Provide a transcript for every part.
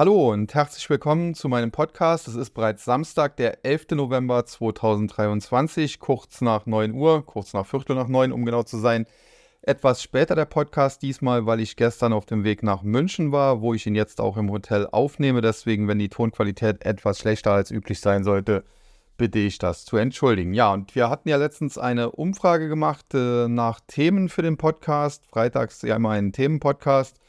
Hallo und herzlich willkommen zu meinem Podcast. Es ist bereits Samstag, der 11. November 2023, kurz nach 9 Uhr, kurz nach Viertel nach 9, um genau zu sein. Etwas später der Podcast diesmal, weil ich gestern auf dem Weg nach München war, wo ich ihn jetzt auch im Hotel aufnehme. Deswegen, wenn die Tonqualität etwas schlechter als üblich sein sollte, bitte ich das zu entschuldigen. Ja, und wir hatten ja letztens eine Umfrage gemacht äh, nach Themen für den Podcast. Freitags ja immer einen Themenpodcast.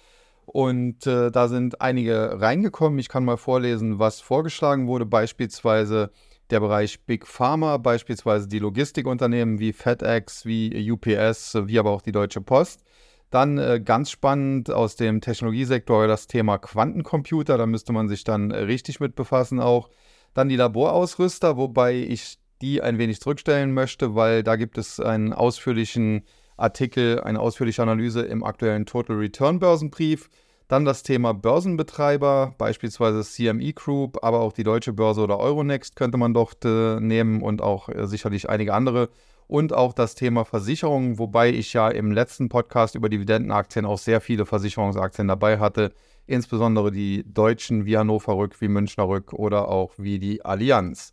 Und äh, da sind einige reingekommen. Ich kann mal vorlesen, was vorgeschlagen wurde. Beispielsweise der Bereich Big Pharma, beispielsweise die Logistikunternehmen wie FedEx, wie UPS, wie aber auch die Deutsche Post. Dann äh, ganz spannend aus dem Technologiesektor das Thema Quantencomputer. Da müsste man sich dann richtig mit befassen auch. Dann die Laborausrüster, wobei ich die ein wenig zurückstellen möchte, weil da gibt es einen ausführlichen Artikel, eine ausführliche Analyse im aktuellen Total Return Börsenbrief. Dann das Thema Börsenbetreiber, beispielsweise CME Group, aber auch die Deutsche Börse oder Euronext könnte man dort äh, nehmen und auch äh, sicherlich einige andere. Und auch das Thema Versicherungen, wobei ich ja im letzten Podcast über Dividendenaktien auch sehr viele Versicherungsaktien dabei hatte, insbesondere die deutschen wie Hannover Rück, wie Münchner Rück oder auch wie die Allianz.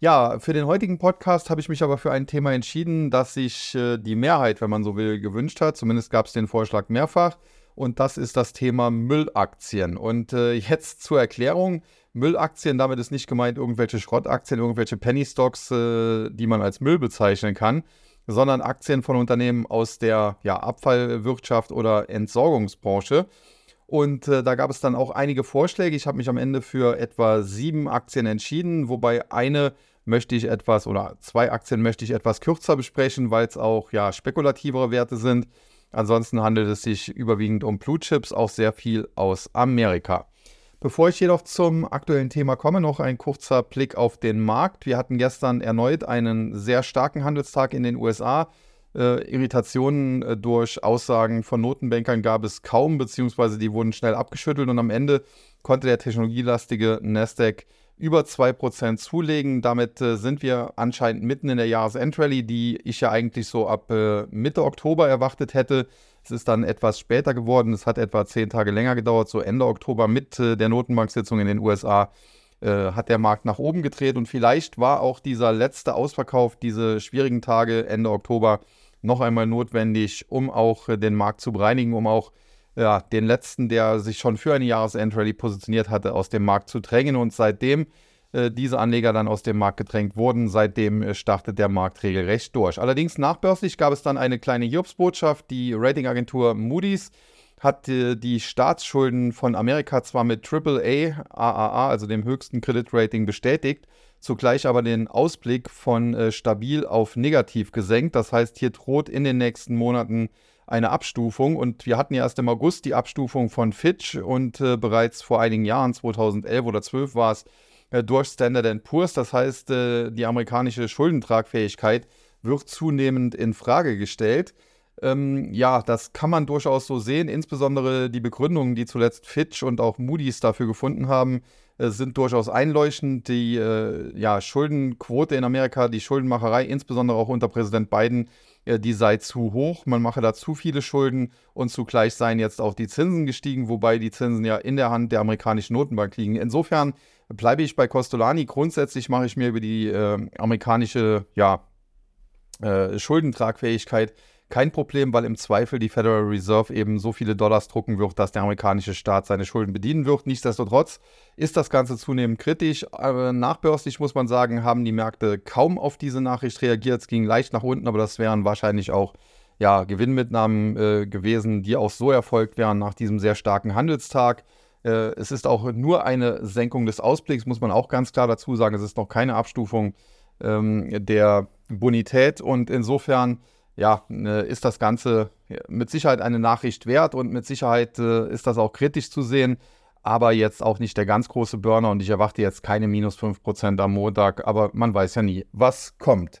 Ja, für den heutigen Podcast habe ich mich aber für ein Thema entschieden, das sich äh, die Mehrheit, wenn man so will, gewünscht hat. Zumindest gab es den Vorschlag mehrfach und das ist das Thema Müllaktien. Und äh, jetzt zur Erklärung. Müllaktien, damit ist nicht gemeint irgendwelche Schrottaktien, irgendwelche Penny Stocks, äh, die man als Müll bezeichnen kann, sondern Aktien von Unternehmen aus der ja, Abfallwirtschaft oder Entsorgungsbranche. Und äh, da gab es dann auch einige Vorschläge. Ich habe mich am Ende für etwa sieben Aktien entschieden, wobei eine möchte ich etwas oder zwei Aktien möchte ich etwas kürzer besprechen, weil es auch ja spekulativere Werte sind. Ansonsten handelt es sich überwiegend um Blue Chips, auch sehr viel aus Amerika. Bevor ich jedoch zum aktuellen Thema komme, noch ein kurzer Blick auf den Markt. Wir hatten gestern erneut einen sehr starken Handelstag in den USA. Äh, Irritationen äh, durch Aussagen von Notenbankern gab es kaum, beziehungsweise die wurden schnell abgeschüttelt und am Ende konnte der technologielastige Nasdaq über 2% zulegen. Damit äh, sind wir anscheinend mitten in der Jahresendrallye, die ich ja eigentlich so ab äh, Mitte Oktober erwartet hätte. Es ist dann etwas später geworden. Es hat etwa zehn Tage länger gedauert, so Ende Oktober mit äh, der Notenbanksitzung in den USA äh, hat der Markt nach oben gedreht und vielleicht war auch dieser letzte Ausverkauf, diese schwierigen Tage Ende Oktober noch einmal notwendig, um auch äh, den Markt zu bereinigen, um auch ja, den letzten, der sich schon für eine Jahresendrallye positioniert hatte, aus dem Markt zu drängen. Und seitdem äh, diese Anleger dann aus dem Markt gedrängt wurden, seitdem äh, startet der Markt regelrecht durch. Allerdings nachbörslich gab es dann eine kleine Jobsbotschaft. Die Ratingagentur Moody's hat äh, die Staatsschulden von Amerika zwar mit AAA, AAA, also dem höchsten Kreditrating, bestätigt, zugleich aber den Ausblick von äh, stabil auf negativ gesenkt. Das heißt, hier droht in den nächsten Monaten eine Abstufung. Und wir hatten ja erst im August die Abstufung von Fitch und äh, bereits vor einigen Jahren, 2011 oder 2012 war es, äh, durch Standard Poor's. Das heißt, äh, die amerikanische Schuldentragfähigkeit wird zunehmend in Frage gestellt. Ähm, ja, das kann man durchaus so sehen. Insbesondere die Begründungen, die zuletzt Fitch und auch Moody's dafür gefunden haben, äh, sind durchaus einleuchtend. Die äh, ja, Schuldenquote in Amerika, die Schuldenmacherei, insbesondere auch unter Präsident Biden, die sei zu hoch, man mache da zu viele Schulden und zugleich seien jetzt auch die Zinsen gestiegen, wobei die Zinsen ja in der Hand der amerikanischen Notenbank liegen. Insofern bleibe ich bei Costolani. Grundsätzlich mache ich mir über die äh, amerikanische ja, äh, Schuldentragfähigkeit kein Problem, weil im Zweifel die Federal Reserve eben so viele Dollars drucken wird, dass der amerikanische Staat seine Schulden bedienen wird. Nichtsdestotrotz ist das Ganze zunehmend kritisch. Aber nachbörslich muss man sagen, haben die Märkte kaum auf diese Nachricht reagiert. Es ging leicht nach unten, aber das wären wahrscheinlich auch ja, Gewinnmitnahmen äh, gewesen, die auch so erfolgt wären nach diesem sehr starken Handelstag. Äh, es ist auch nur eine Senkung des Ausblicks, muss man auch ganz klar dazu sagen. Es ist noch keine Abstufung ähm, der Bonität und insofern ja, ne, ist das Ganze mit Sicherheit eine Nachricht wert und mit Sicherheit äh, ist das auch kritisch zu sehen, aber jetzt auch nicht der ganz große Burner und ich erwarte jetzt keine minus 5% am Montag, aber man weiß ja nie, was kommt.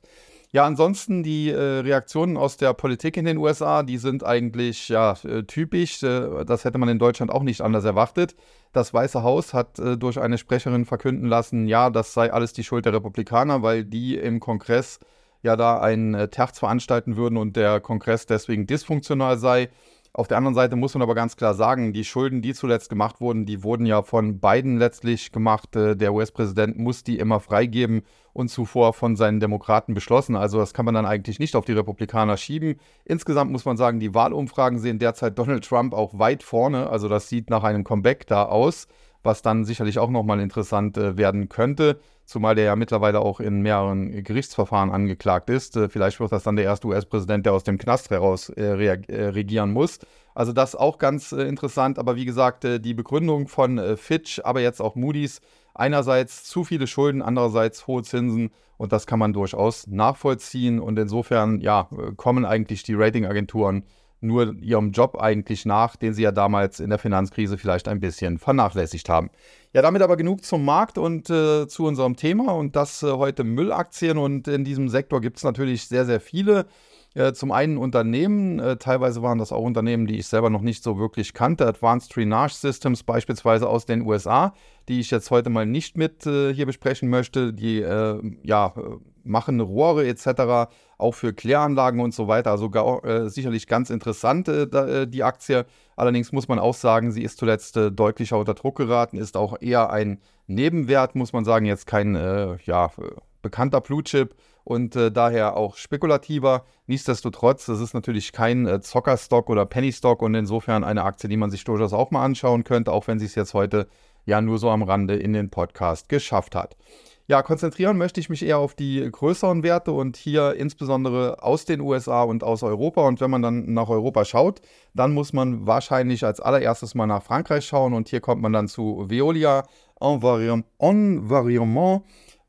Ja, ansonsten die äh, Reaktionen aus der Politik in den USA, die sind eigentlich ja äh, typisch. Äh, das hätte man in Deutschland auch nicht anders erwartet. Das Weiße Haus hat äh, durch eine Sprecherin verkünden lassen, ja, das sei alles die Schuld der Republikaner, weil die im Kongress ja da einen äh, Terz veranstalten würden und der Kongress deswegen dysfunktional sei. Auf der anderen Seite muss man aber ganz klar sagen, die Schulden, die zuletzt gemacht wurden, die wurden ja von Biden letztlich gemacht. Äh, der US-Präsident muss die immer freigeben und zuvor von seinen Demokraten beschlossen. Also das kann man dann eigentlich nicht auf die Republikaner schieben. Insgesamt muss man sagen, die Wahlumfragen sehen derzeit Donald Trump auch weit vorne. Also das sieht nach einem Comeback da aus was dann sicherlich auch nochmal interessant äh, werden könnte, zumal der ja mittlerweile auch in mehreren Gerichtsverfahren angeklagt ist. Äh, vielleicht wird das dann der erste US-Präsident, der aus dem Knast heraus äh, äh, regieren muss. Also das auch ganz äh, interessant, aber wie gesagt, äh, die Begründung von Fitch, aber jetzt auch Moody's, einerseits zu viele Schulden, andererseits hohe Zinsen und das kann man durchaus nachvollziehen und insofern, ja, kommen eigentlich die Ratingagenturen nur ihrem Job eigentlich nach, den sie ja damals in der Finanzkrise vielleicht ein bisschen vernachlässigt haben. Ja, damit aber genug zum Markt und äh, zu unserem Thema und das äh, heute Müllaktien und in diesem Sektor gibt es natürlich sehr, sehr viele. Äh, zum einen Unternehmen, äh, teilweise waren das auch Unternehmen, die ich selber noch nicht so wirklich kannte, Advanced Drainage Systems beispielsweise aus den USA, die ich jetzt heute mal nicht mit äh, hier besprechen möchte, die ja machen Rohre etc., auch für Kläranlagen und so weiter. Also gar, äh, sicherlich ganz interessant, äh, äh, die Aktie. Allerdings muss man auch sagen, sie ist zuletzt äh, deutlicher unter Druck geraten, ist auch eher ein Nebenwert, muss man sagen, jetzt kein äh, ja, bekannter Blue Chip und äh, daher auch spekulativer. Nichtsdestotrotz, es ist natürlich kein äh, Zockerstock oder Pennystock und insofern eine Aktie, die man sich durchaus auch mal anschauen könnte, auch wenn sie es jetzt heute ja nur so am Rande in den Podcast geschafft hat. Ja, konzentrieren möchte ich mich eher auf die größeren Werte und hier insbesondere aus den USA und aus Europa. Und wenn man dann nach Europa schaut, dann muss man wahrscheinlich als allererstes mal nach Frankreich schauen. Und hier kommt man dann zu Veolia Environnement.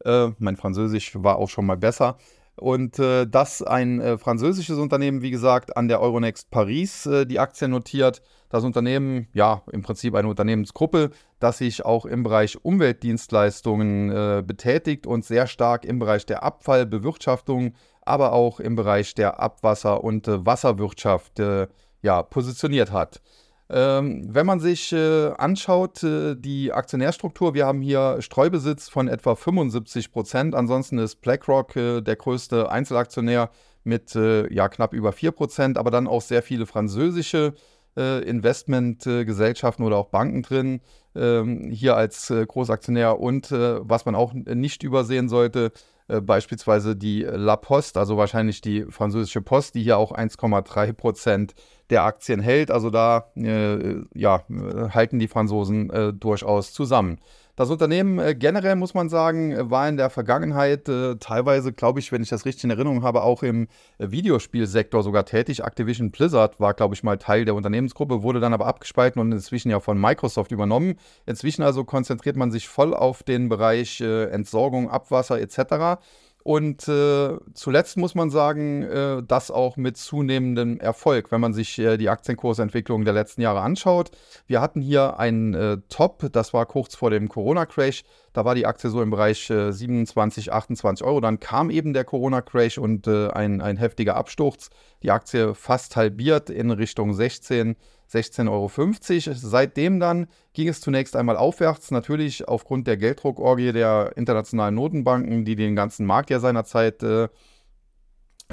Äh, mein Französisch war auch schon mal besser. Und äh, das ein äh, französisches Unternehmen, wie gesagt, an der Euronext Paris äh, die Aktien notiert das Unternehmen, ja, im Prinzip eine Unternehmensgruppe, das sich auch im Bereich Umweltdienstleistungen äh, betätigt und sehr stark im Bereich der Abfallbewirtschaftung, aber auch im Bereich der Abwasser- und äh, Wasserwirtschaft äh, ja, positioniert hat. Ähm, wenn man sich äh, anschaut, äh, die Aktionärstruktur, wir haben hier Streubesitz von etwa 75 Prozent. Ansonsten ist BlackRock äh, der größte Einzelaktionär mit ja, knapp über 4 Prozent, aber dann auch sehr viele französische äh, Investmentgesellschaften oder auch Banken drin, ähm, hier als äh, Großaktionär. Und äh, was man auch nicht übersehen sollte, äh, beispielsweise die La Poste, also wahrscheinlich die französische Post, die hier auch 1,3 Prozent der Aktien hält. Also da äh, ja, halten die Franzosen äh, durchaus zusammen. Das Unternehmen äh, generell, muss man sagen, äh, war in der Vergangenheit äh, teilweise, glaube ich, wenn ich das richtig in Erinnerung habe, auch im äh, Videospielsektor sogar tätig. Activision Blizzard war, glaube ich, mal Teil der Unternehmensgruppe, wurde dann aber abgespalten und inzwischen ja von Microsoft übernommen. Inzwischen also konzentriert man sich voll auf den Bereich äh, Entsorgung, Abwasser etc. Und äh, zuletzt muss man sagen, äh, das auch mit zunehmendem Erfolg, wenn man sich äh, die Aktienkursentwicklung der letzten Jahre anschaut. Wir hatten hier einen äh, Top, das war kurz vor dem Corona-Crash. Da war die Aktie so im Bereich 27, äh, 28 Euro. Dann kam eben der Corona-Crash und äh, ein, ein heftiger Absturz. Die Aktie fast halbiert in Richtung 16 16,50 Euro. Seitdem dann ging es zunächst einmal aufwärts, natürlich aufgrund der Gelddruckorgie der internationalen Notenbanken, die den ganzen Markt ja seinerzeit äh,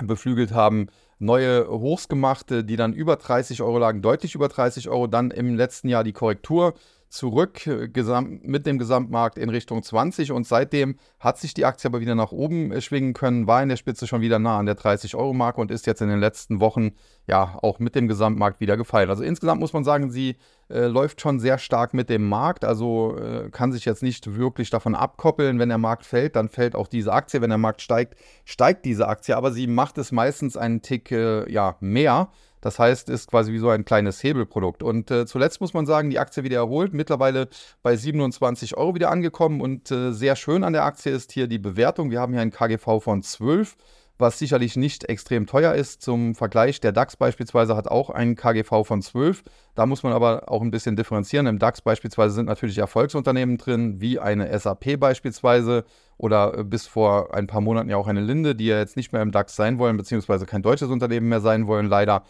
beflügelt haben. Neue Hochs gemacht, die dann über 30 Euro lagen, deutlich über 30 Euro. Dann im letzten Jahr die Korrektur zurück äh, mit dem Gesamtmarkt in Richtung 20 und seitdem hat sich die Aktie aber wieder nach oben äh, schwingen können, war in der Spitze schon wieder nah an der 30-Euro-Marke und ist jetzt in den letzten Wochen ja auch mit dem Gesamtmarkt wieder gefallen. Also insgesamt muss man sagen, sie äh, läuft schon sehr stark mit dem Markt, also äh, kann sich jetzt nicht wirklich davon abkoppeln. Wenn der Markt fällt, dann fällt auch diese Aktie. Wenn der Markt steigt, steigt diese Aktie, aber sie macht es meistens einen Tick äh, ja, mehr das heißt, ist quasi wie so ein kleines Hebelprodukt. Und äh, zuletzt muss man sagen, die Aktie wieder erholt, mittlerweile bei 27 Euro wieder angekommen. Und äh, sehr schön an der Aktie ist hier die Bewertung. Wir haben hier ein KGV von 12 was sicherlich nicht extrem teuer ist. Zum Vergleich, der DAX beispielsweise hat auch einen KGV von 12. Da muss man aber auch ein bisschen differenzieren. Im DAX beispielsweise sind natürlich Erfolgsunternehmen drin, wie eine SAP beispielsweise oder äh, bis vor ein paar Monaten ja auch eine Linde, die ja jetzt nicht mehr im DAX sein wollen, beziehungsweise kein deutsches Unternehmen mehr sein wollen, leider.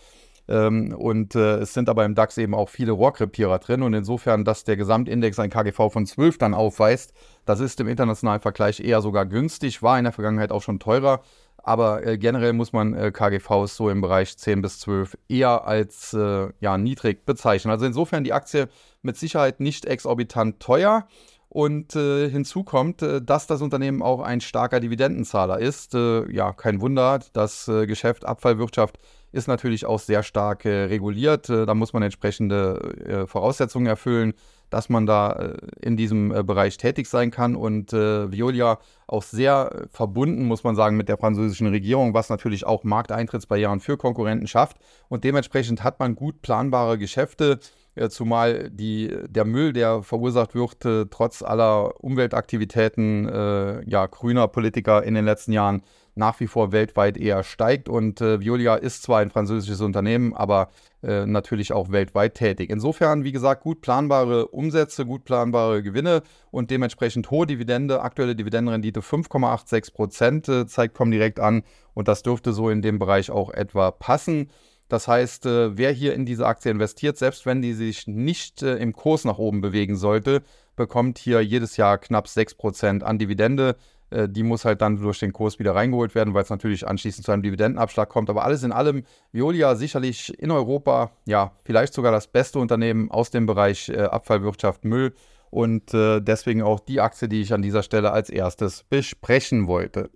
Ähm, und äh, es sind aber im DAX eben auch viele Rohrkrepierer drin. Und insofern, dass der Gesamtindex ein KGV von 12 dann aufweist, das ist im internationalen Vergleich eher sogar günstig, war in der Vergangenheit auch schon teurer. Aber äh, generell muss man äh, KGVs so im Bereich 10 bis 12 eher als äh, ja, niedrig bezeichnen. Also insofern die Aktie mit Sicherheit nicht exorbitant teuer. Und äh, hinzu kommt, äh, dass das Unternehmen auch ein starker Dividendenzahler ist. Äh, ja, kein Wunder, das äh, Geschäft Abfallwirtschaft ist natürlich auch sehr stark äh, reguliert. Äh, da muss man entsprechende Voraussetzungen erfüllen, dass man da in diesem Bereich tätig sein kann. Und Violia auch sehr verbunden, muss man sagen, mit der französischen Regierung, was natürlich auch Markteintrittsbarrieren für Konkurrenten schafft. Und dementsprechend hat man gut planbare Geschäfte äh, zumal die, der Müll, der verursacht wird, äh, trotz aller Umweltaktivitäten äh, ja, grüner Politiker in den letzten Jahren nach wie vor weltweit eher steigt. Und äh, Violia ist zwar ein französisches Unternehmen, aber äh, natürlich auch weltweit tätig. Insofern, wie gesagt, gut planbare Umsätze, gut planbare Gewinne und dementsprechend hohe Dividende. Aktuelle Dividendenrendite 5,86 Prozent äh, zeigt Comdirect an und das dürfte so in dem Bereich auch etwa passen. Das heißt, äh, wer hier in diese Aktie investiert, selbst wenn die sich nicht äh, im Kurs nach oben bewegen sollte, bekommt hier jedes Jahr knapp 6% an Dividende. Äh, die muss halt dann durch den Kurs wieder reingeholt werden, weil es natürlich anschließend zu einem Dividendenabschlag kommt. Aber alles in allem, Veolia sicherlich in Europa, ja, vielleicht sogar das beste Unternehmen aus dem Bereich Abfallwirtschaft, Müll. Und deswegen auch die Aktie, die ich an dieser Stelle als erstes besprechen wollte.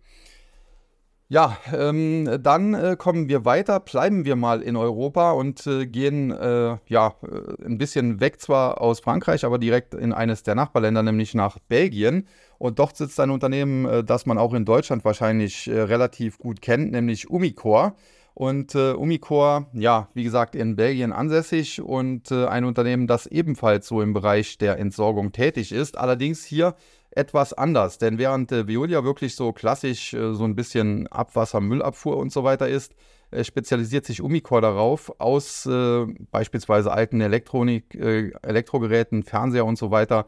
Ja, ähm, dann äh, kommen wir weiter, bleiben wir mal in Europa und äh, gehen äh, ja äh, ein bisschen weg zwar aus Frankreich, aber direkt in eines der Nachbarländer, nämlich nach Belgien. Und dort sitzt ein Unternehmen, äh, das man auch in Deutschland wahrscheinlich äh, relativ gut kennt, nämlich Umicore. Und äh, Umicore, ja, wie gesagt, in Belgien ansässig und äh, ein Unternehmen, das ebenfalls so im Bereich der Entsorgung tätig ist. Allerdings hier etwas anders. Denn während äh, Veolia wirklich so klassisch äh, so ein bisschen Abwasser, Müllabfuhr und so weiter ist, äh, spezialisiert sich Umicore darauf, aus äh, beispielsweise alten Elektronik, Elektrogeräten, Fernseher und so weiter,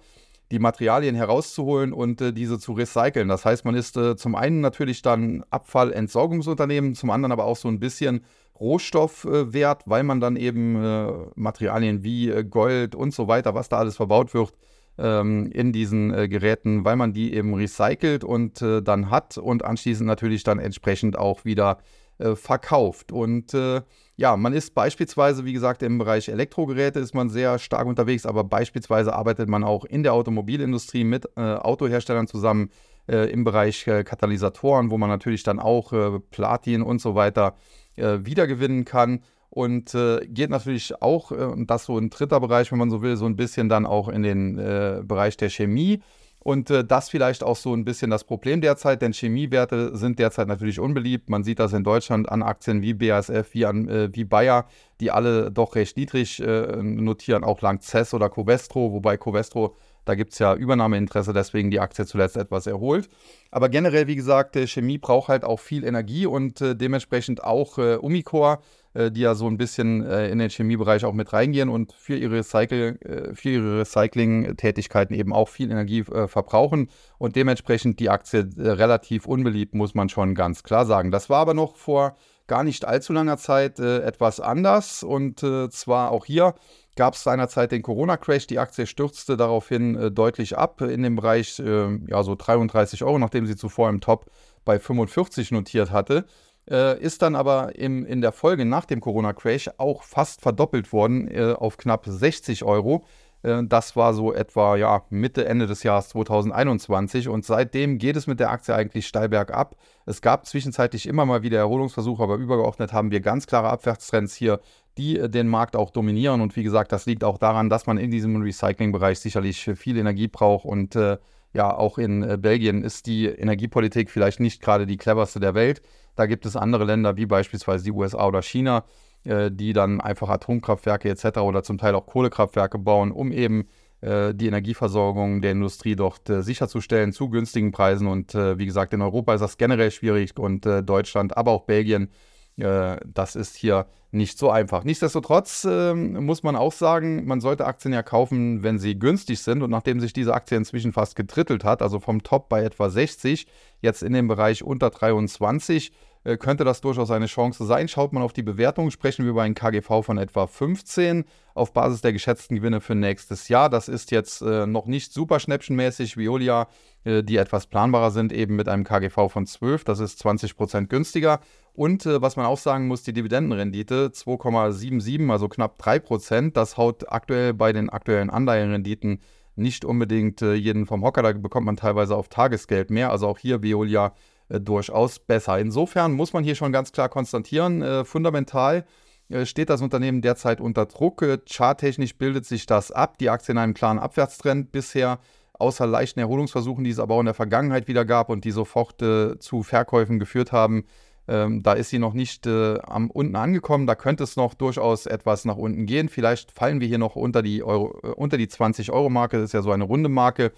die Materialien herauszuholen und diese zu recyceln. Das heißt, man ist zum einen natürlich dann Abfallentsorgungsunternehmen, zum anderen aber auch so ein bisschen Rohstoffwert, weil man dann eben Materialien wie Gold und so weiter, was da alles verbaut wird, ähm, in diesen äh, Geräten, weil man die eben recycelt und äh, dann hat und anschließend natürlich dann entsprechend auch wieder äh, verkauft. Und äh, ja, man ist beispielsweise, wie gesagt, im Bereich Elektrogeräte ist man sehr stark unterwegs, aber beispielsweise arbeitet man auch in der Automobilindustrie mit äh, Autoherstellern zusammen äh, im Bereich Katalysatoren, wo man natürlich dann auch Platin und so weiter wiedergewinnen kann und äh, geht natürlich auch, äh, das so ein dritter Bereich, wenn man so will, so ein bisschen dann auch in den äh, Bereich der Chemie. Und äh, das vielleicht auch so ein bisschen das Problem derzeit, denn Chemiewerte sind derzeit natürlich unbeliebt. Man sieht das in Deutschland an Aktien wie BASF, wie, an, äh, wie Bayer, die alle doch recht niedrig äh, notieren, auch lang CES oder Covestro, wobei Covestro da gibt es ja Übernahmeinteresse, deswegen die Aktie zuletzt etwas erholt. Aber generell, wie gesagt, Chemie braucht halt auch viel Energie und äh, dementsprechend auch äh, Umicore äh, die ja so ein bisschen äh, in den Chemiebereich auch mit reingehen und für ihre, Recycle, äh, ihre Recycling-Tätigkeiten eben auch viel Energie verbrauchen und dementsprechend die Aktie relativ unbeliebt, muss man schon ganz klar sagen. Das war aber noch vor gar nicht allzu langer Zeit äh, etwas anders. Und äh, zwar auch hier gab es seinerzeit den Corona-Crash. Die Aktie stürzte daraufhin äh, deutlich ab in dem Bereich ja, so 33 Euro, nachdem sie zuvor im Top bei 45 notiert hatte äh, ist dann aber im, in der Folge nach dem Corona-Crash auch fast verdoppelt worden äh, auf knapp 60 Euro. Äh, das war so etwa ja, Mitte, Ende des Jahres 2021 und seitdem geht es mit der Aktie eigentlich steil bergab. Es gab zwischenzeitlich immer mal wieder Erholungsversuche, aber übergeordnet haben wir ganz klare Abwärtstrends hier, die äh, den Markt auch dominieren. Und wie gesagt, das liegt auch daran, dass man in diesem Recycling-Bereich sicherlich viel Energie braucht und äh, ja, auch in äh, Belgien ist die Energiepolitik vielleicht nicht gerade die cleverste der Welt. Da gibt es andere Länder wie beispielsweise die USA oder China, äh, die dann einfach Atomkraftwerke etc. oder zum Teil auch Kohlekraftwerke bauen, um eben äh, die Energieversorgung der Industrie dort sicherzustellen zu günstigen Preisen. Und wie gesagt, in Europa ist das generell schwierig und Deutschland, aber auch Belgien das ist hier nicht so einfach. Nichtsdestotrotz äh, muss man auch sagen, man sollte Aktien ja kaufen, wenn sie günstig sind. Und nachdem sich diese Aktie inzwischen fast getrittelt hat, also vom Top bei etwa 60, jetzt in dem Bereich unter 23, äh, könnte das durchaus eine Chance sein. Schaut man auf die Bewertung, sprechen wir über einen KGV von etwa 15 auf Basis der geschätzten Gewinne für nächstes Jahr. Das ist jetzt äh, noch nicht super schnäppchenmäßig. Violia, äh, die etwas planbarer sind, eben mit einem KGV von 12. Das ist 20% günstiger. Und äh, was man auch sagen muss, die Dividendenrendite 2,77, also knapp 3%. Das haut aktuell bei den aktuellen Anleihenrenditen nicht unbedingt äh, jeden vom Hocker. Da bekommt man teilweise auf Tagesgeld mehr. Also auch hier Veolia äh, durchaus besser. Insofern muss man hier schon ganz klar konstatieren, äh, fundamental äh, steht das Unternehmen derzeit unter Druck. Äh, charttechnisch bildet sich das ab. Die Aktie in einem klaren Abwärtstrend bisher außer leichten Erholungsversuchen, die es aber auch in der Vergangenheit wieder gab und die sofort zu Verkäufen geführt haben, ähm, da ist sie noch nicht äh, am unten angekommen. Da könnte es noch durchaus etwas nach unten gehen. Vielleicht fallen wir hier noch unter die, Euro, äh, unter die 20-Euro-Marke. Das ist ja so eine runde Marke.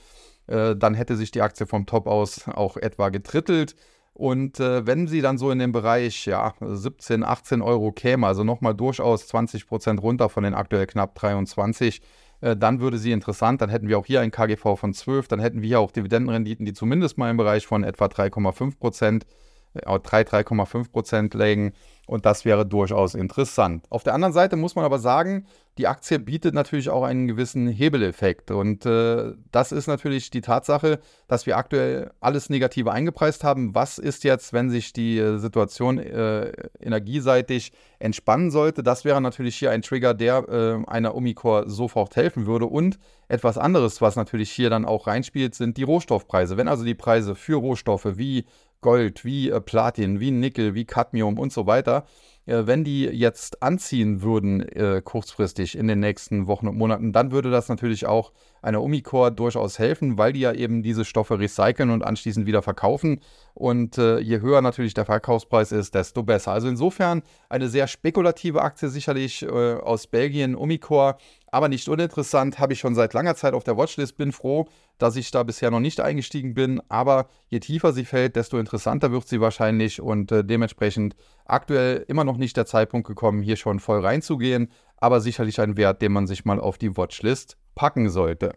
Äh, dann hätte sich die Aktie vom Top aus auch etwa getrittelt. Und äh, wenn sie dann so in den Bereich ja, 17, 18 Euro käme, also nochmal durchaus 20 Prozent runter von den aktuell knapp 23, äh, dann würde sie interessant. Dann hätten wir auch hier ein KGV von 12, dann hätten wir hier auch Dividendenrenditen, die zumindest mal im Bereich von etwa 3,5 Prozent 3, 3,5 Prozent legen und das wäre durchaus interessant. Auf der anderen Seite muss man aber sagen, die Aktie bietet natürlich auch einen gewissen Hebeleffekt und äh, das ist natürlich die Tatsache, dass wir aktuell alles Negative eingepreist haben. Was ist jetzt, wenn sich die äh, Situation äh, energieseitig entspannen sollte? Das wäre natürlich hier ein Trigger, der äh, einer Umicore sofort helfen würde und etwas anderes, was natürlich hier dann auch reinspielt, sind die Rohstoffpreise. Wenn also die Preise für Rohstoffe wie Gold, wie äh, Platin, wie Nickel, wie Cadmium und so weiter, wenn die jetzt anziehen würden äh, kurzfristig in den nächsten Wochen und Monaten, dann würde das natürlich auch einer Umicore durchaus helfen, weil die ja eben diese Stoffe recyceln und anschließend wieder verkaufen. Und äh, je höher natürlich der Verkaufspreis ist, desto besser. Also insofern eine sehr spekulative Aktie sicherlich äh, aus Belgien, Umicore, aber nicht uninteressant, habe ich schon seit langer Zeit auf der Watchlist, bin froh, dass ich da bisher noch nicht eingestiegen bin, aber je tiefer sie fällt, desto interessanter wird sie wahrscheinlich. Und äh, dementsprechend aktuell immer noch nicht der Zeitpunkt gekommen, hier schon voll reinzugehen, aber sicherlich ein Wert, den man sich mal auf die Watchlist packen sollte.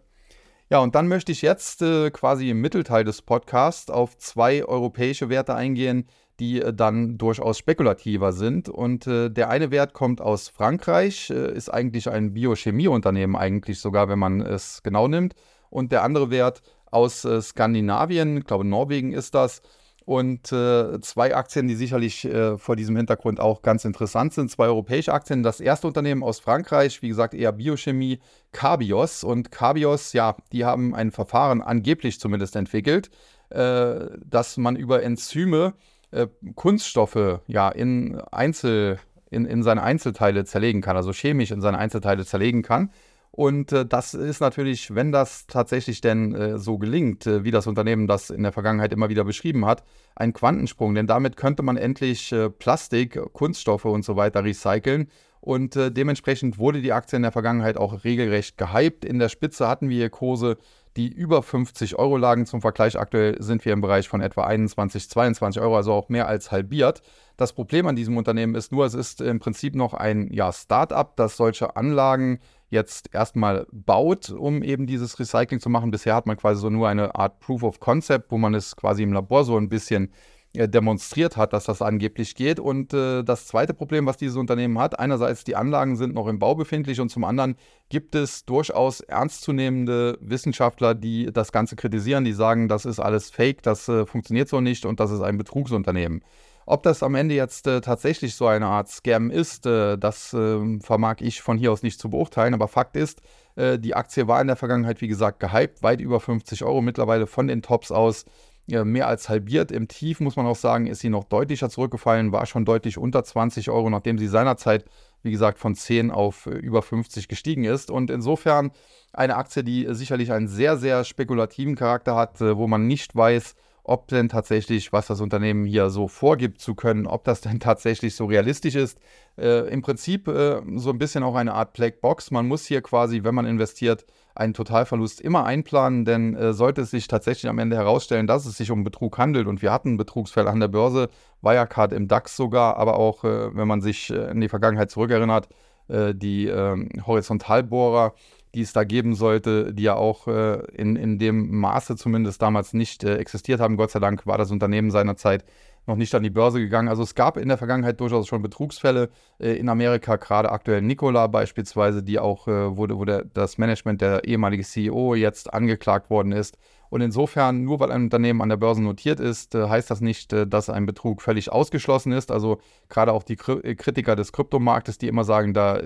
Ja, und dann möchte ich jetzt äh, quasi im Mittelteil des Podcasts auf zwei europäische Werte eingehen, die äh, dann durchaus spekulativer sind. Und äh, der eine Wert kommt aus Frankreich, äh, ist eigentlich ein Biochemieunternehmen, eigentlich sogar, wenn man es genau nimmt. Und der andere Wert aus Skandinavien, ich glaube Norwegen ist das. Und zwei Aktien, die sicherlich vor diesem Hintergrund auch ganz interessant sind. Zwei europäische Aktien. Das erste Unternehmen aus Frankreich, wie gesagt, eher Biochemie, Carbios. Und Carbios, ja, die haben ein Verfahren angeblich zumindest entwickelt, dass man über Enzyme äh, Kunststoffe ja in Einzel, in, in seine Einzelteile zerlegen kann, also chemisch in seine Einzelteile zerlegen kann. Und äh, das ist natürlich, wenn das tatsächlich denn äh, so gelingt, äh, wie das Unternehmen das in der Vergangenheit immer wieder beschrieben hat, ein Quantensprung. Denn damit könnte man endlich äh, Plastik, Kunststoffe und so weiter recyceln. Und äh, dementsprechend wurde die Aktie in der Vergangenheit auch regelrecht gehypt. In der Spitze hatten wir Kurse, die über 50 Euro lagen. Zum Vergleich aktuell sind wir im Bereich von etwa 21, 22 Euro, also auch mehr als halbiert. Das Problem an diesem Unternehmen ist nur, es ist im Prinzip noch ein ja, Start-up, das solche Anlagen jetzt erstmal baut, um eben dieses Recycling zu machen. Bisher hat man quasi so nur eine Art Proof of Concept, wo man es quasi im Labor so ein bisschen äh, demonstriert hat, dass das angeblich geht. Und äh, das zweite Problem, was dieses Unternehmen hat, einerseits die Anlagen sind noch im Bau befindlich und zum anderen gibt es durchaus ernstzunehmende Wissenschaftler, die das Ganze kritisieren, die sagen, das ist alles Fake, das äh, funktioniert so nicht und das ist ein Betrugsunternehmen. Ob das am Ende jetzt äh, tatsächlich so eine Art Scam ist, äh, das äh, vermag ich von hier aus nicht zu beurteilen. Aber Fakt ist, äh, die Aktie war in der Vergangenheit, wie gesagt, gehypt, weit über 50 Euro mittlerweile von den Tops aus mehr als halbiert. Im Tief muss man auch sagen, ist sie noch deutlicher zurückgefallen, war schon deutlich unter 20 Euro, nachdem sie seinerzeit, wie gesagt, von 10 auf äh, über 50 gestiegen ist. Und insofern eine Aktie, die sicherlich einen sehr, sehr spekulativen Charakter hat, äh, wo man nicht weiß, ob denn tatsächlich, was das Unternehmen hier so vorgibt zu können, ob das denn tatsächlich so realistisch ist. Äh, Im Prinzip äh, so ein bisschen auch eine Art Blackbox. Man muss hier quasi, wenn man investiert, einen Totalverlust immer einplanen, denn äh, sollte es sich tatsächlich am Ende herausstellen, dass es sich um Betrug handelt und wir hatten Betrugsfälle an der Börse, Wirecard im DAX sogar, aber auch, äh, wenn man sich äh, in die Vergangenheit zurückerinnert, äh, die ähm, Horizontalbohrer, die es da geben sollte, die ja auch äh, in, in dem Maße zumindest damals nicht äh, existiert haben. Gott sei Dank war das Unternehmen seinerzeit noch nicht an die Börse gegangen. Also es gab in der Vergangenheit durchaus schon Betrugsfälle äh, in Amerika, gerade aktuell Nikola beispielsweise, die auch, äh, wo, wo der, das Management der ehemalige CEO jetzt angeklagt worden ist. Und insofern, nur weil ein Unternehmen an der Börse notiert ist, äh, heißt das nicht, äh, dass ein Betrug völlig ausgeschlossen ist. Also gerade auch die äh, Kritiker des Kryptomarktes, die immer sagen, da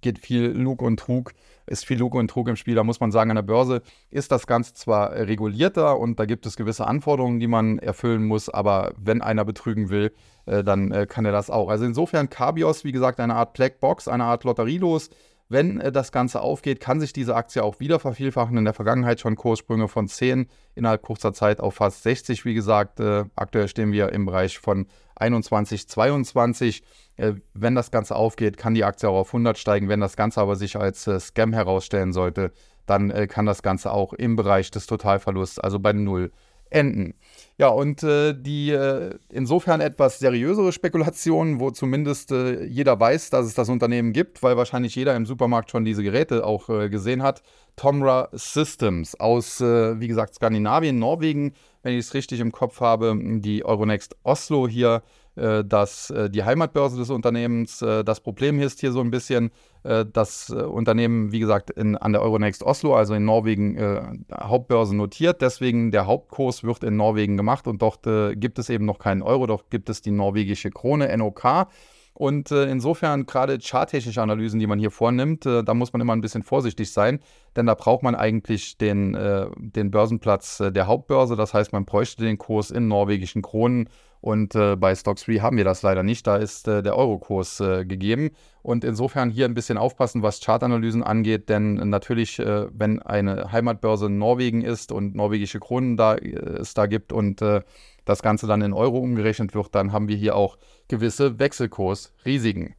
geht viel Lug und Trug, ist viel Lug und Trug im Spiel. Da muss man sagen, an der Börse ist das Ganze zwar regulierter und da gibt es gewisse Anforderungen, die man erfüllen muss, aber wenn einer betrügen will, dann kann er das auch. Also insofern Cabios, wie gesagt, eine Art Blackbox, eine Art Lotterielos wenn äh, das Ganze aufgeht, kann sich diese Aktie auch wieder vervielfachen. In der Vergangenheit schon Kurssprünge von 10 innerhalb kurzer Zeit auf fast 60. Wie gesagt, äh, aktuell stehen wir im Bereich von 21, 22. Äh, wenn das Ganze aufgeht, kann die Aktie auch auf 100 steigen. Wenn das Ganze aber sich als Scam herausstellen sollte, dann kann das Ganze auch im Bereich des Totalverlusts, also bei Null, enden. Ja, und äh, die äh, insofern etwas seriösere Spekulationen, wo zumindest äh, jeder weiß, dass es das Unternehmen gibt, weil wahrscheinlich jeder im Supermarkt schon diese Geräte auch äh, gesehen hat. Tomra Systems aus, äh, wie gesagt, Skandinavien, Norwegen, wenn ich es richtig im Kopf habe, die Euronext Oslo hier dass äh, die Heimatbörse des Unternehmens, äh, das Problem ist hier so ein bisschen, das Unternehmen, wie gesagt, in, an der Euronext Oslo, also in Norwegen, äh, Hauptbörse notiert. Deswegen der Hauptkurs wird in Norwegen gemacht und dort äh, gibt es eben noch keinen Euro, dort gibt es die norwegische Krone, NOK. Und äh, insofern gerade charttechnische Analysen, die man hier vornimmt, äh, da muss man immer ein bisschen vorsichtig sein, denn da braucht man eigentlich den, äh, den Börsenplatz der Hauptbörse. Das heißt, man bräuchte den Kurs in norwegischen Kronen und äh, bei Stocks 3 haben wir das leider nicht. Da ist äh, der Eurokurs äh, gegeben. Und insofern hier ein bisschen aufpassen, was Chartanalysen angeht. Denn natürlich, äh, wenn eine Heimatbörse in Norwegen ist und norwegische Kronen da, äh, es da gibt und äh, das Ganze dann in Euro umgerechnet wird, dann haben wir hier auch gewisse Wechselkursrisiken.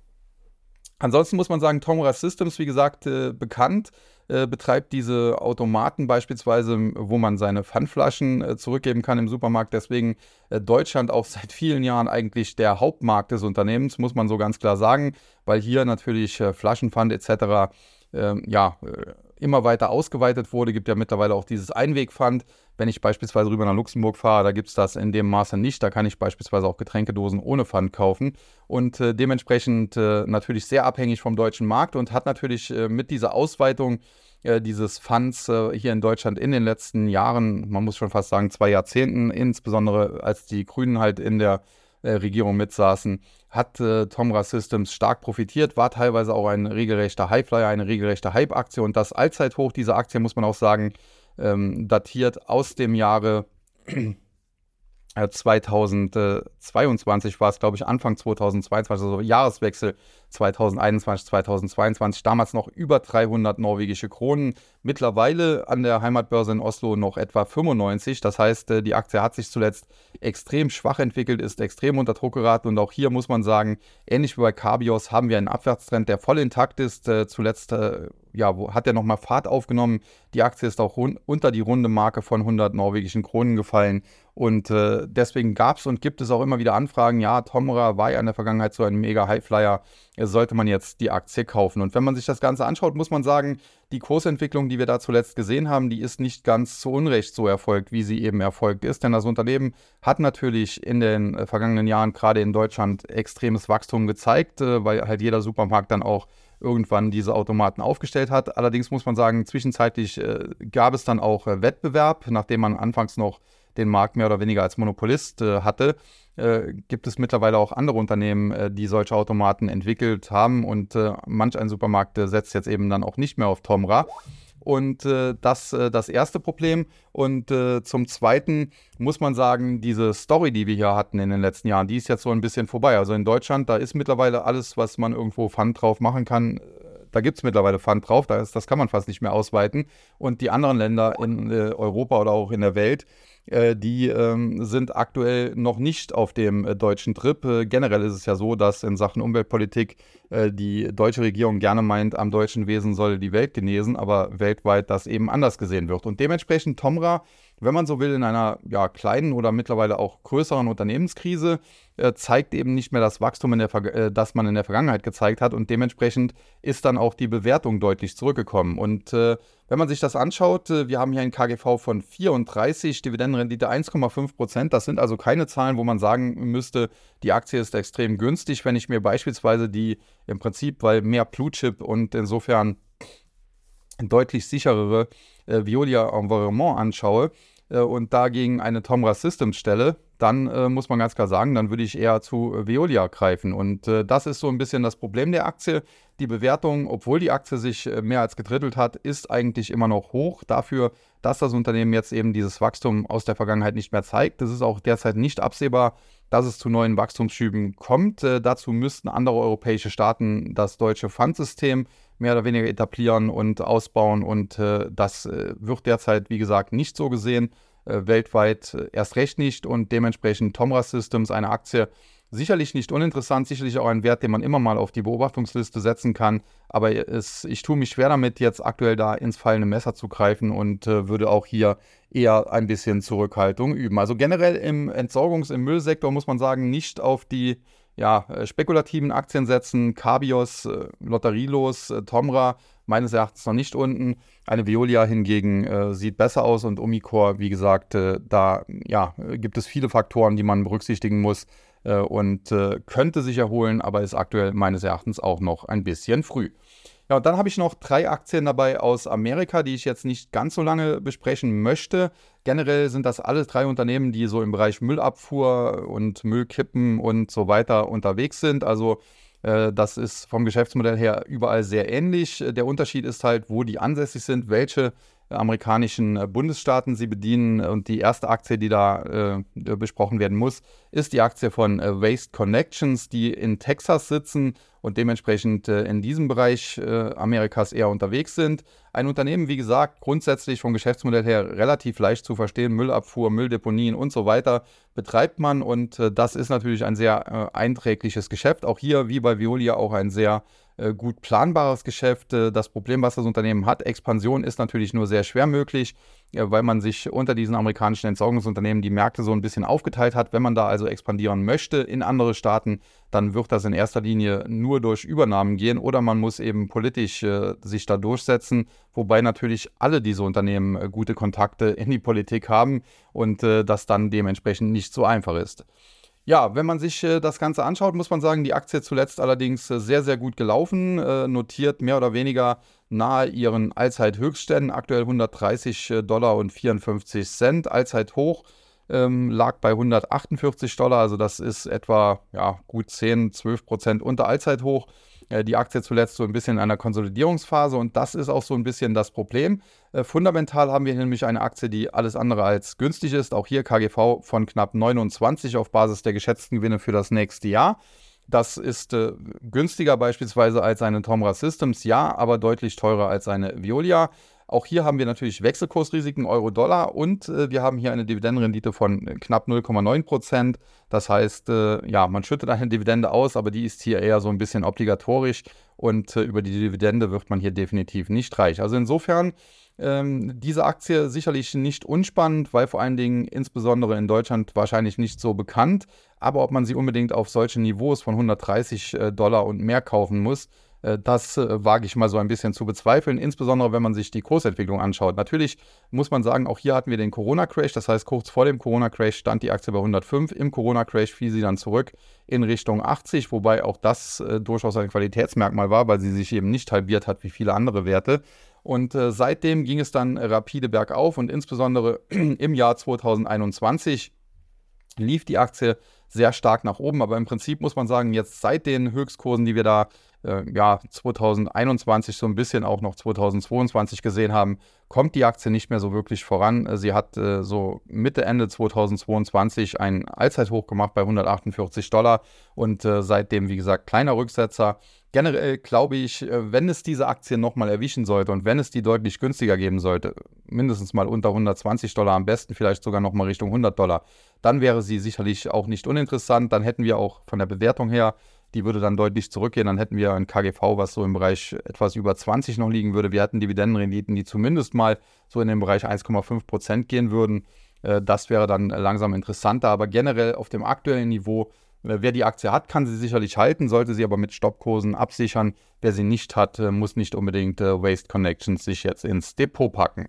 Ansonsten muss man sagen, Tomra Systems, wie gesagt, bekannt äh, betreibt diese Automaten beispielsweise, wo man seine Pfandflaschen äh, zurückgeben kann im Supermarkt. Deswegen äh, Deutschland auch seit vielen Jahren eigentlich der Hauptmarkt des Unternehmens, muss man so ganz klar sagen, weil hier natürlich äh, Flaschenpfand etc. Ähm, ja, äh, immer weiter ausgeweitet wurde. Gibt ja mittlerweile auch dieses Einwegpfand. Wenn ich beispielsweise rüber nach Luxemburg fahre, da gibt es das in dem Maße nicht. Da kann ich beispielsweise auch Getränkedosen ohne Pfand kaufen. Und äh, dementsprechend äh, natürlich sehr abhängig vom deutschen Markt und hat natürlich äh, mit dieser Ausweitung äh, dieses Funds äh, hier in Deutschland in den letzten Jahren, man muss schon fast sagen zwei Jahrzehnten, insbesondere als die Grünen halt in der äh, Regierung mitsaßen, hat Tomra Systems stark profitiert, war teilweise auch ein regelrechter Highflyer, eine regelrechte Hype-Aktie und das Allzeithoch dieser Aktie, muss man auch sagen, ähm, datiert aus dem Jahre 2022 war es, glaube ich, Anfang 2022, also Jahreswechsel 2021, 2022, damals noch über 300 norwegische Kronen, mittlerweile an der Heimatbörse in Oslo noch etwa 95. Das heißt, äh, die Aktie hat sich zuletzt extrem schwach entwickelt, ist extrem unter Druck geraten und auch hier muss man sagen, ähnlich wie bei Carbios haben wir einen Abwärtstrend, der voll intakt ist. Äh, zuletzt äh, ja, hat er nochmal Fahrt aufgenommen. Die Aktie ist auch unter die runde Marke von 100 norwegischen Kronen gefallen. Und äh, deswegen gab es und gibt es auch immer wieder Anfragen. Ja, Tomra war ja in der Vergangenheit so ein mega Highflyer. Sollte man jetzt die Aktie kaufen? Und wenn man sich das Ganze anschaut, muss man sagen, die Kursentwicklung, die wir da zuletzt gesehen haben, die ist nicht ganz zu Unrecht so erfolgt, wie sie eben erfolgt ist. Denn das Unternehmen hat natürlich in den äh, vergangenen Jahren gerade in Deutschland extremes Wachstum gezeigt, äh, weil halt jeder Supermarkt dann auch irgendwann diese Automaten aufgestellt hat. Allerdings muss man sagen, zwischenzeitlich äh, gab es dann auch äh, Wettbewerb, nachdem man anfangs noch den Markt mehr oder weniger als Monopolist äh, hatte, äh, gibt es mittlerweile auch andere Unternehmen, äh, die solche Automaten entwickelt haben und äh, manch ein Supermarkt setzt jetzt eben dann auch nicht mehr auf Tomra. Und äh, das äh, das erste Problem. Und äh, zum Zweiten muss man sagen, diese Story, die wir hier hatten in den letzten Jahren, die ist jetzt so ein bisschen vorbei. Also in Deutschland, da ist mittlerweile alles, was man irgendwo Pfand drauf machen kann. Da gibt es mittlerweile Pfand drauf, das, das kann man fast nicht mehr ausweiten. Und die anderen Länder in äh, Europa oder auch in der Welt, äh, die ähm, sind aktuell noch nicht auf dem äh, deutschen Trip. Äh, generell ist es ja so, dass in Sachen Umweltpolitik äh, die deutsche Regierung gerne meint, am deutschen Wesen soll die Welt genesen, aber weltweit das eben anders gesehen wird. Und dementsprechend Tomra wenn man so will, in einer ja, kleinen oder mittlerweile auch größeren Unternehmenskrise. äh, zeigt eben nicht mehr das Wachstum, in der äh, das man in der Vergangenheit gezeigt hat und dementsprechend ist dann auch die Bewertung deutlich zurückgekommen. Und äh, wenn man sich das anschaut, äh, wir haben hier ein KGV von 34, Dividendenrendite 1,5 Prozent. Das sind also keine Zahlen, wo man sagen müsste, die Aktie ist extrem günstig. Wenn ich mir beispielsweise die im Prinzip, weil mehr Blue Chip und insofern deutlich sicherere äh, Veolia Environnement anschaue, und dagegen eine Tomra Systems stelle, dann äh, muss man ganz klar sagen, dann würde ich eher zu äh, Veolia greifen. Und äh, das ist so ein bisschen das Problem der Aktie. Die Bewertung, obwohl die Aktie sich äh, mehr als gedrittelt hat, ist eigentlich immer noch hoch dafür, dass das Unternehmen jetzt eben dieses Wachstum aus der Vergangenheit nicht mehr zeigt. Das ist auch derzeit nicht absehbar, dass es zu neuen Wachstumsschüben kommt. Äh, dazu müssten andere europäische Staaten das deutsche Pfandsystem mehr oder weniger etablieren und ausbauen. Und äh, das äh, wird derzeit, wie gesagt, nicht so gesehen. Äh, weltweit äh, erst recht nicht. Und dementsprechend Tomra Systems, eine Aktie, sicherlich nicht uninteressant, sicherlich auch ein Wert, den man immer mal auf die Beobachtungsliste setzen kann. Aber es, ich tue mich schwer damit, jetzt aktuell da ins fallende Messer zu greifen und äh, würde auch hier eher ein bisschen Zurückhaltung üben. Also generell im Entsorgungs-, im Müllsektor muss man sagen, nicht auf die ja, äh, spekulativen Aktien setzen. Cabios, äh, Lotterielos, äh, Tomra meines Erachtens noch nicht unten. Eine Veolia hingegen äh, sieht besser aus und Umicore, wie gesagt, äh, da ja, gibt es viele Faktoren, die man berücksichtigen muss äh, und könnte sich erholen, aber ist aktuell meines Erachtens auch noch ein bisschen früh. Ja, und dann habe ich noch drei Aktien dabei aus Amerika, die ich jetzt nicht ganz so lange besprechen möchte. Generell sind das alle drei Unternehmen, die so im Bereich Müllabfuhr und Müllkippen und so weiter unterwegs sind. Also äh, das ist vom Geschäftsmodell her überall sehr ähnlich. Der Unterschied ist halt, wo die ansässig sind, welche amerikanischen äh, Bundesstaaten sie bedienen. Und die erste Aktie, die da äh, besprochen werden muss, ist die Aktie von äh, Waste Connections, die in Texas sitzen und dementsprechend äh, in diesem Bereich äh, Amerikas eher unterwegs sind. Ein Unternehmen, wie gesagt, grundsätzlich vom Geschäftsmodell her relativ leicht zu verstehen. Müllabfuhr, Mülldeponien und so weiter betreibt man und äh, das ist natürlich ein sehr einträgliches Geschäft. Auch hier, wie bei Veolia, auch ein sehr äh, gut planbares Geschäft. Äh, das Problem, was das Unternehmen hat, Expansion ist natürlich nur sehr schwer möglich, äh, weil man sich unter diesen amerikanischen Entsorgungsunternehmen die Märkte so ein bisschen aufgeteilt hat. Wenn man da also expandieren möchte in andere Staaten, dann wird das in erster Linie nur durch Übernahmen gehen oder man muss eben politisch äh, sich da durchsetzen, wobei natürlich alle diese Unternehmen äh, gute Kontakte in die Politik haben und äh, das dann dementsprechend nicht so einfach ist. Ja, wenn man sich äh, das Ganze anschaut, muss man sagen, die Aktie zuletzt allerdings äh, sehr, sehr gut gelaufen, äh, notiert mehr oder weniger nahe ihren Allzeithöchstständen, aktuell 130 äh, Dollar und 54 Cent, Allzeithoch ähm, lag bei 148 Dollar, also das ist etwa ja, gut 10, 12 Prozent unter Allzeithoch. Äh, die Aktie zuletzt so ein bisschen in einer Konsolidierungsphase und das ist auch so ein bisschen das Problem. Äh, fundamental haben wir nämlich eine Aktie, die alles andere als günstig ist. Auch hier KGV von knapp 29 auf Basis der geschätzten Gewinne für das nächste Jahr. Das ist äh, günstiger beispielsweise als eine Tomra Systems, ja, aber deutlich teurer als eine Violia. Auch hier haben wir natürlich Wechselkursrisiken Euro-Dollar und äh, wir haben hier eine Dividendenrendite von äh, knapp 0,9 Prozent. Das heißt, äh, ja, man schüttet eine Dividende aus, aber die ist hier eher so ein bisschen obligatorisch und äh, über die Dividende wird man hier definitiv nicht reich. Also insofern ähm, diese Aktie sicherlich nicht unspannend, weil vor allen Dingen insbesondere in Deutschland wahrscheinlich nicht so bekannt. Aber ob man sie unbedingt auf solchen Niveaus von 130 äh, Dollar und mehr kaufen muss, das äh, wage ich mal so ein bisschen zu bezweifeln, insbesondere wenn man sich die Kursentwicklung anschaut. Natürlich muss man sagen, auch hier hatten wir den Corona-Crash, das heißt, kurz vor dem Corona-Crash stand die Aktie bei 105. Im Corona-Crash fiel sie dann zurück in Richtung 80, wobei auch das äh, durchaus ein Qualitätsmerkmal war, weil sie sich eben nicht halbiert hat wie viele andere Werte. Und äh, seitdem ging es dann rapide bergauf und insbesondere im Jahr 2021 lief die Aktie sehr stark nach oben. Aber im Prinzip muss man sagen, jetzt seit den Höchstkursen, die wir da äh, ja, 2021 so ein bisschen auch noch 2022 gesehen haben, kommt die Aktie nicht mehr so wirklich voran. Äh, sie hat äh, so Mitte, Ende 2022 ein Allzeithoch gemacht bei 148 Dollar und äh, seitdem, wie gesagt, kleiner Rücksetzer. Generell glaube ich, äh, wenn es diese Aktie nochmal erwischen sollte und wenn es die deutlich günstiger geben sollte, mindestens mal unter 120 Dollar, am besten vielleicht sogar nochmal Richtung 100 Dollar, dann wäre sie sicherlich auch nicht uninteressant. Dann hätten wir auch von der Bewertung her die würde dann deutlich zurückgehen. Dann hätten wir ein KGV, was so im Bereich etwas über 20 noch liegen würde. Wir hätten Dividendenrenditen, die zumindest mal so in den Bereich 1,5 Prozent gehen würden. Äh, das wäre dann langsam interessanter. Aber generell auf dem aktuellen Niveau Äh, wer die Aktie hat, kann sie sicherlich halten, sollte sie aber mit Stoppkursen absichern. Wer sie nicht hat, äh, muss nicht unbedingt Waste Connections sich jetzt ins Depot packen.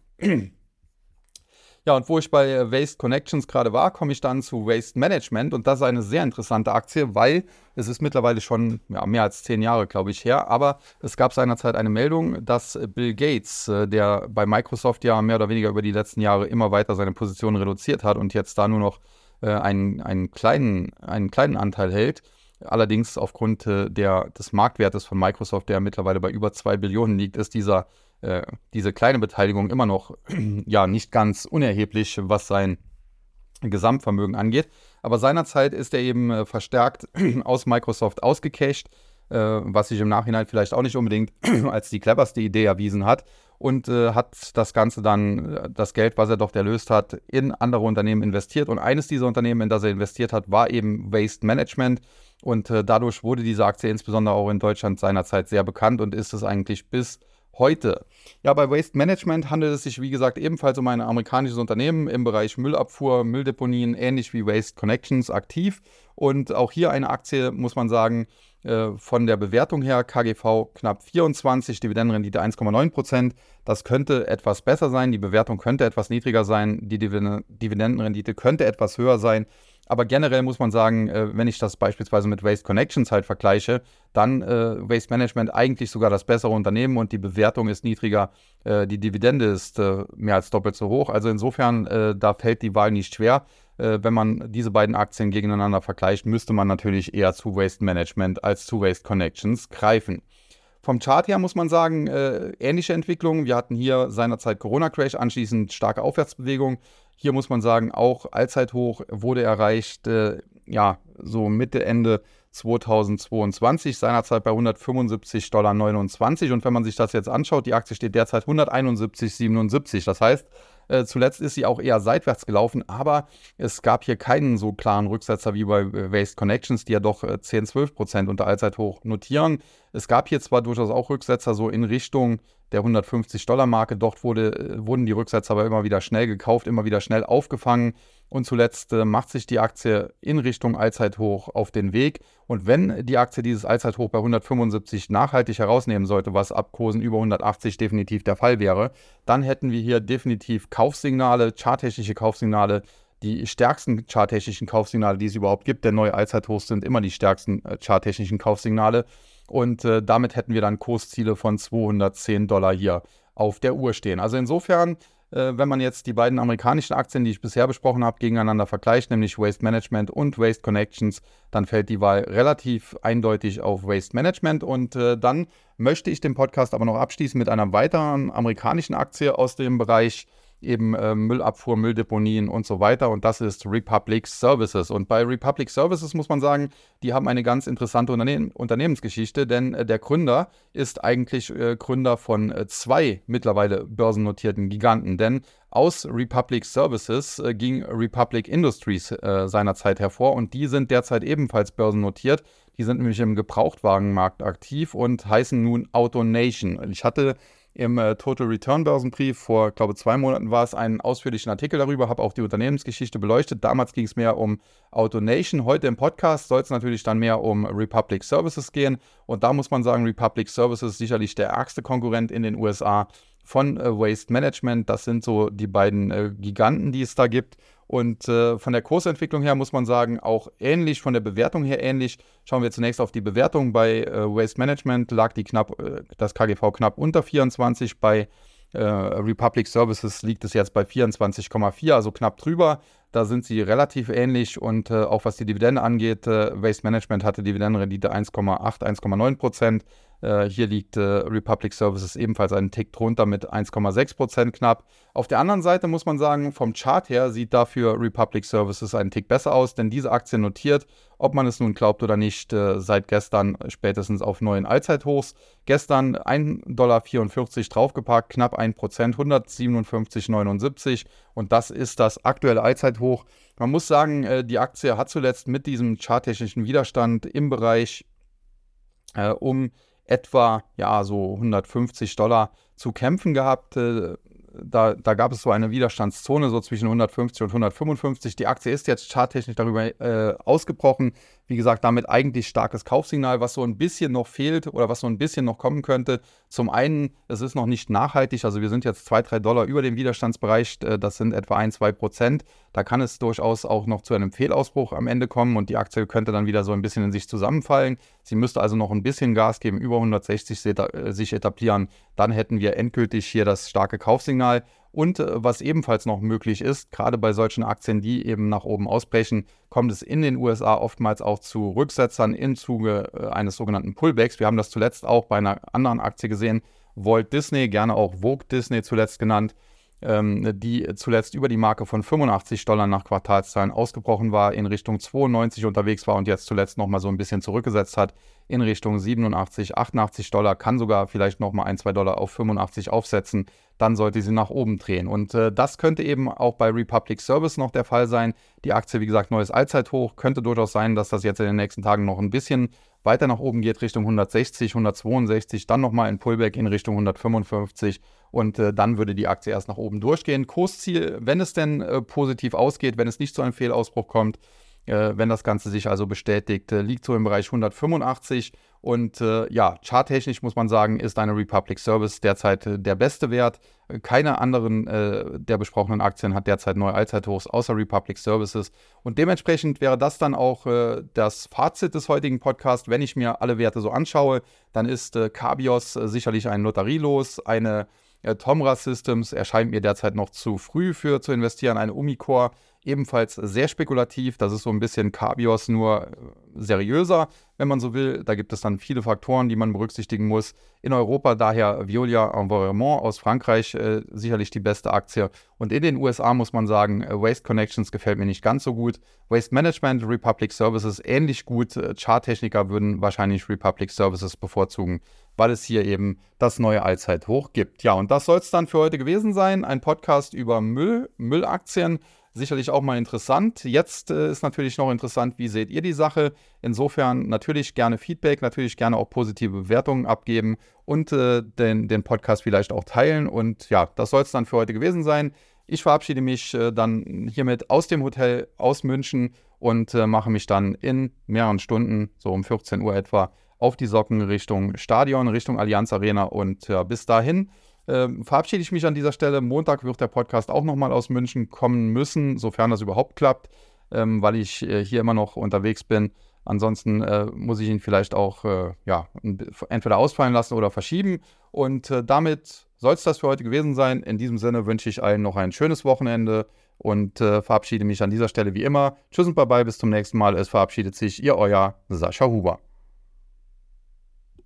Ja, und wo ich bei Waste Connections gerade war, komme ich dann zu Waste Management. Und das ist eine sehr interessante Aktie, weil es ist mittlerweile schon ja, mehr als zehn Jahre, glaube ich, her, aber es gab seinerzeit eine Meldung, dass Bill Gates, der bei Microsoft ja mehr oder weniger über die letzten Jahre immer weiter seine Position reduziert hat und jetzt da nur noch äh, einen, einen, kleinen, einen kleinen Anteil hält, Allerdings aufgrund äh, der, des Marktwertes von Microsoft, der mittlerweile bei über 2 Billionen liegt, ist dieser äh, diese kleine Beteiligung immer noch ja nicht ganz unerheblich, was sein Gesamtvermögen angeht. Aber seinerzeit ist er eben äh, verstärkt aus Microsoft ausgecashed, äh, was sich im Nachhinein vielleicht auch nicht unbedingt als die cleverste Idee erwiesen hat und äh, hat das Ganze dann, äh, das Geld, was er dort erlöst hat, in andere Unternehmen investiert. Und eines dieser Unternehmen, in das er investiert hat, war eben Waste Management. Und dadurch wurde diese Aktie insbesondere auch in Deutschland seinerzeit sehr bekannt und ist es eigentlich bis heute. Ja, bei Waste Management handelt es sich, wie gesagt, ebenfalls um ein amerikanisches Unternehmen im Bereich Müllabfuhr, Mülldeponien, ähnlich wie Waste Connections aktiv. Und auch hier eine Aktie, muss man sagen, äh, von der Bewertung her KGV knapp 24, Dividendenrendite 1,9 Prozent. Das könnte etwas besser sein, die Bewertung könnte etwas niedriger sein, die Dividendenrendite könnte etwas höher sein. Aber generell muss man sagen, äh, wenn ich das beispielsweise mit Waste Connections halt vergleiche, dann äh, Waste Management eigentlich sogar das bessere Unternehmen und die Bewertung ist niedriger, äh, die Dividende ist äh, mehr als doppelt so hoch. Also insofern, äh, da fällt die Wahl nicht schwer. Äh, wenn man diese beiden Aktien gegeneinander vergleicht, müsste man natürlich eher zu Waste Management als zu Waste Connections greifen. Vom Chart her muss man sagen, äh, ähnliche Entwicklungen. Wir hatten hier seinerzeit Corona-Crash, anschließend starke Aufwärtsbewegung. Hier muss man sagen, auch Allzeithoch wurde erreicht, äh, ja, so Mitte, Ende 2022, seinerzeit bei 175,29 Dollar. Und wenn man sich das jetzt anschaut, die Aktie steht derzeit 171,77. Das heißt, äh, zuletzt ist sie auch eher seitwärts gelaufen, aber es gab hier keinen so klaren Rücksetzer wie bei Waste Connections, die ja doch äh, 10, 12 Prozent unter Allzeithoch notieren. Es gab hier zwar durchaus auch Rücksetzer so in Richtung der 150-Dollar-Marke. Dort wurde, äh, wurden die Rücksätze aber immer wieder schnell gekauft, immer wieder schnell aufgefangen. Und zuletzt äh, macht sich die Aktie in Richtung Allzeithoch auf den Weg. Und wenn die Aktie dieses Allzeithoch bei 175 nachhaltig herausnehmen sollte, was ab Kursen über 180 definitiv der Fall wäre, dann hätten wir hier definitiv Kaufsignale, charttechnische Kaufsignale, die stärksten charttechnischen Kaufsignale, die es überhaupt gibt. Der neue Allzeithoch sind immer die stärksten äh, charttechnischen Kaufsignale. Und äh, damit hätten wir dann Kursziele von 210 Dollar hier auf der Uhr stehen. Also insofern, äh, wenn man jetzt die beiden amerikanischen Aktien, die ich bisher besprochen habe, gegeneinander vergleicht, nämlich Waste Management und Waste Connections, dann fällt die Wahl relativ eindeutig auf Waste Management. Und äh, dann möchte ich den Podcast aber noch abschließen mit einer weiteren amerikanischen Aktie aus dem Bereich eben äh, Müllabfuhr, Mülldeponien und so weiter. Und das ist Republic Services. Und bei Republic Services muss man sagen, die haben eine ganz interessante Unternehmen Unternehmensgeschichte, denn äh, der Gründer ist eigentlich äh, Gründer von äh, zwei mittlerweile börsennotierten Giganten. Denn aus Republic Services äh, ging Republic Industries äh, seinerzeit hervor und die sind derzeit ebenfalls börsennotiert. Die sind nämlich im Gebrauchtwagenmarkt aktiv und heißen nun AutoNation. Ich hatte im äh, Total Return Börsenbrief vor, glaube zwei Monaten war es, einen ausführlichen Artikel darüber, habe auch die Unternehmensgeschichte beleuchtet. Damals ging es mehr um AutoNation. Heute im Podcast soll es natürlich dann mehr um Republic Services gehen. Und da muss man sagen, Republic Services ist sicherlich der ärgste Konkurrent in den USA von äh, Waste Management. Das sind so die beiden äh, Giganten, die es da gibt. Und äh, von der Kursentwicklung her muss man sagen, auch ähnlich, von der Bewertung her ähnlich. Schauen wir zunächst auf die Bewertung. Bei äh, Waste Management lag die knapp, äh, das KGV knapp unter 24. Bei äh, Republic Services liegt es jetzt bei 24,4, also knapp drüber. Da sind sie relativ ähnlich und äh, auch was die Dividende angeht, äh, Waste Management hatte Dividendenrendite 1,8, 1,9 Prozent. Äh, hier liegt äh, Republic Services ebenfalls einen Tick drunter mit 1,6 Prozent knapp. Auf der anderen Seite muss man sagen, vom Chart her sieht dafür Republic Services einen Tick besser aus, denn diese Aktie notiert, ob man es nun glaubt oder nicht, äh, seit gestern spätestens auf neuen Allzeithochs. Gestern 1,44 Dollar draufgepackt, knapp 1 Prozent, 157,79 und das ist das aktuelle Allzeithoch. Man muss sagen, äh, die Aktie hat zuletzt mit diesem charttechnischen Widerstand im Bereich äh, um etwa ja so 150 Dollar zu kämpfen gehabt. Äh, da, da, gab es so eine Widerstandszone so zwischen 150 und 155. Die Aktie ist jetzt charttechnisch darüber äh, ausgebrochen. Wie gesagt, damit eigentlich starkes Kaufsignal, was so ein bisschen noch fehlt oder was so ein bisschen noch kommen könnte. Zum einen, es ist noch nicht nachhaltig, also wir sind jetzt 2, 3 Dollar über dem Widerstandsbereich, äh, das sind etwa 1, 2 Prozent. Da kann es durchaus auch noch zu einem Fehlausbruch am Ende kommen und die Aktie könnte dann wieder so ein bisschen in sich zusammenfallen. Sie müsste also noch ein bisschen Gas geben, über 160 äh, sich etablieren. Dann hätten wir endgültig hier das starke Kaufsignal. Und äh, was ebenfalls noch möglich ist, gerade bei solchen Aktien, die eben nach oben ausbrechen, kommt es in den USA oftmals auch zu Rücksetzern im Zuge eines sogenannten Pullbacks. Wir haben das zuletzt auch bei einer anderen Aktie gesehen, Walt Disney, gerne auch Vogue Disney zuletzt genannt ähm, die zuletzt über die Marke von 85 Dollar nach Quartalszahlen ausgebrochen war, in Richtung 92 unterwegs war und jetzt zuletzt nochmal so ein bisschen zurückgesetzt hat in Richtung 87, 88 Dollar, kann sogar vielleicht nochmal ein, zwei Dollar auf 85 aufsetzen, dann sollte sie nach oben drehen. Und äh, das könnte eben auch bei Republic Service noch der Fall sein. Die Aktie, wie gesagt, neues Allzeithoch. Könnte durchaus sein, dass das jetzt in den nächsten Tagen noch ein bisschen weiter nach oben geht, Richtung 160, 162, dann nochmal ein Pullback in Richtung 155 und äh, dann würde die Aktie erst nach oben durchgehen. Kursziel, wenn es denn äh, positiv ausgeht, wenn es nicht zu einem Fehlausbruch kommt, wenn das Ganze sich also bestätigt, äh, liegt so im Bereich 185 und äh, ja, charttechnisch muss man sagen, ist eine Republic Service derzeit äh, der beste Wert. Keine anderen äh, der besprochenen Aktien hat derzeit neue Allzeithochs außer Republic Services. Und dementsprechend wäre das dann auch äh, das Fazit des heutigen Podcasts. Wenn ich mir alle Werte so anschaue, dann ist äh, Cabios äh, sicherlich ein Lotterielos, eine Tomra Systems erscheint mir derzeit noch zu früh für zu investieren, eine Umicore ebenfalls sehr spekulativ. Das ist so ein bisschen Cabios nur äh, seriöser, wenn man so will. Da gibt es dann viele Faktoren, die man berücksichtigen muss. In Europa daher Violia Environnement aus Frankreich äh, sicherlich die beste Aktie. Und in den USA muss man sagen, äh, Waste Connections gefällt mir nicht ganz so gut. Waste Management, Republic Services ähnlich gut. Äh, Charttechniker würden wahrscheinlich Republic Services bevorzugen weil es hier eben das neue Allzeithoch gibt. Ja, und das soll es dann für heute gewesen sein. Ein Podcast über Müll, Müllaktien sicherlich auch mal interessant. Jetzt äh, ist natürlich noch interessant, wie seht ihr die Sache? Insofern natürlich gerne Feedback, natürlich gerne auch positive Bewertungen abgeben und äh, den, den Podcast vielleicht auch teilen. Und ja, das soll es dann für heute gewesen sein. Ich verabschiede mich äh, dann hiermit aus dem Hotel aus München und äh, mache mich dann in mehreren Stunden, so um 14 Uhr etwa, auf die Socken Richtung Stadion, Richtung Allianz Arena. Und bis dahin ähm, verabschiede ich mich an dieser Stelle. Montag wird der Podcast auch nochmal aus München kommen müssen, sofern das überhaupt klappt, ähm, weil ich äh, hier immer noch unterwegs bin. Ansonsten äh, muss ich ihn vielleicht auch äh, ja, entweder ausfallen lassen oder verschieben. Und äh, damit soll es das für heute gewesen sein. In diesem Sinne wünsche ich allen noch ein schönes Wochenende und äh, verabschiede mich an dieser Stelle wie immer. Tschüss und bye bye, bis zum nächsten Mal. Es verabschiedet sich Ihr euer Sascha Huber.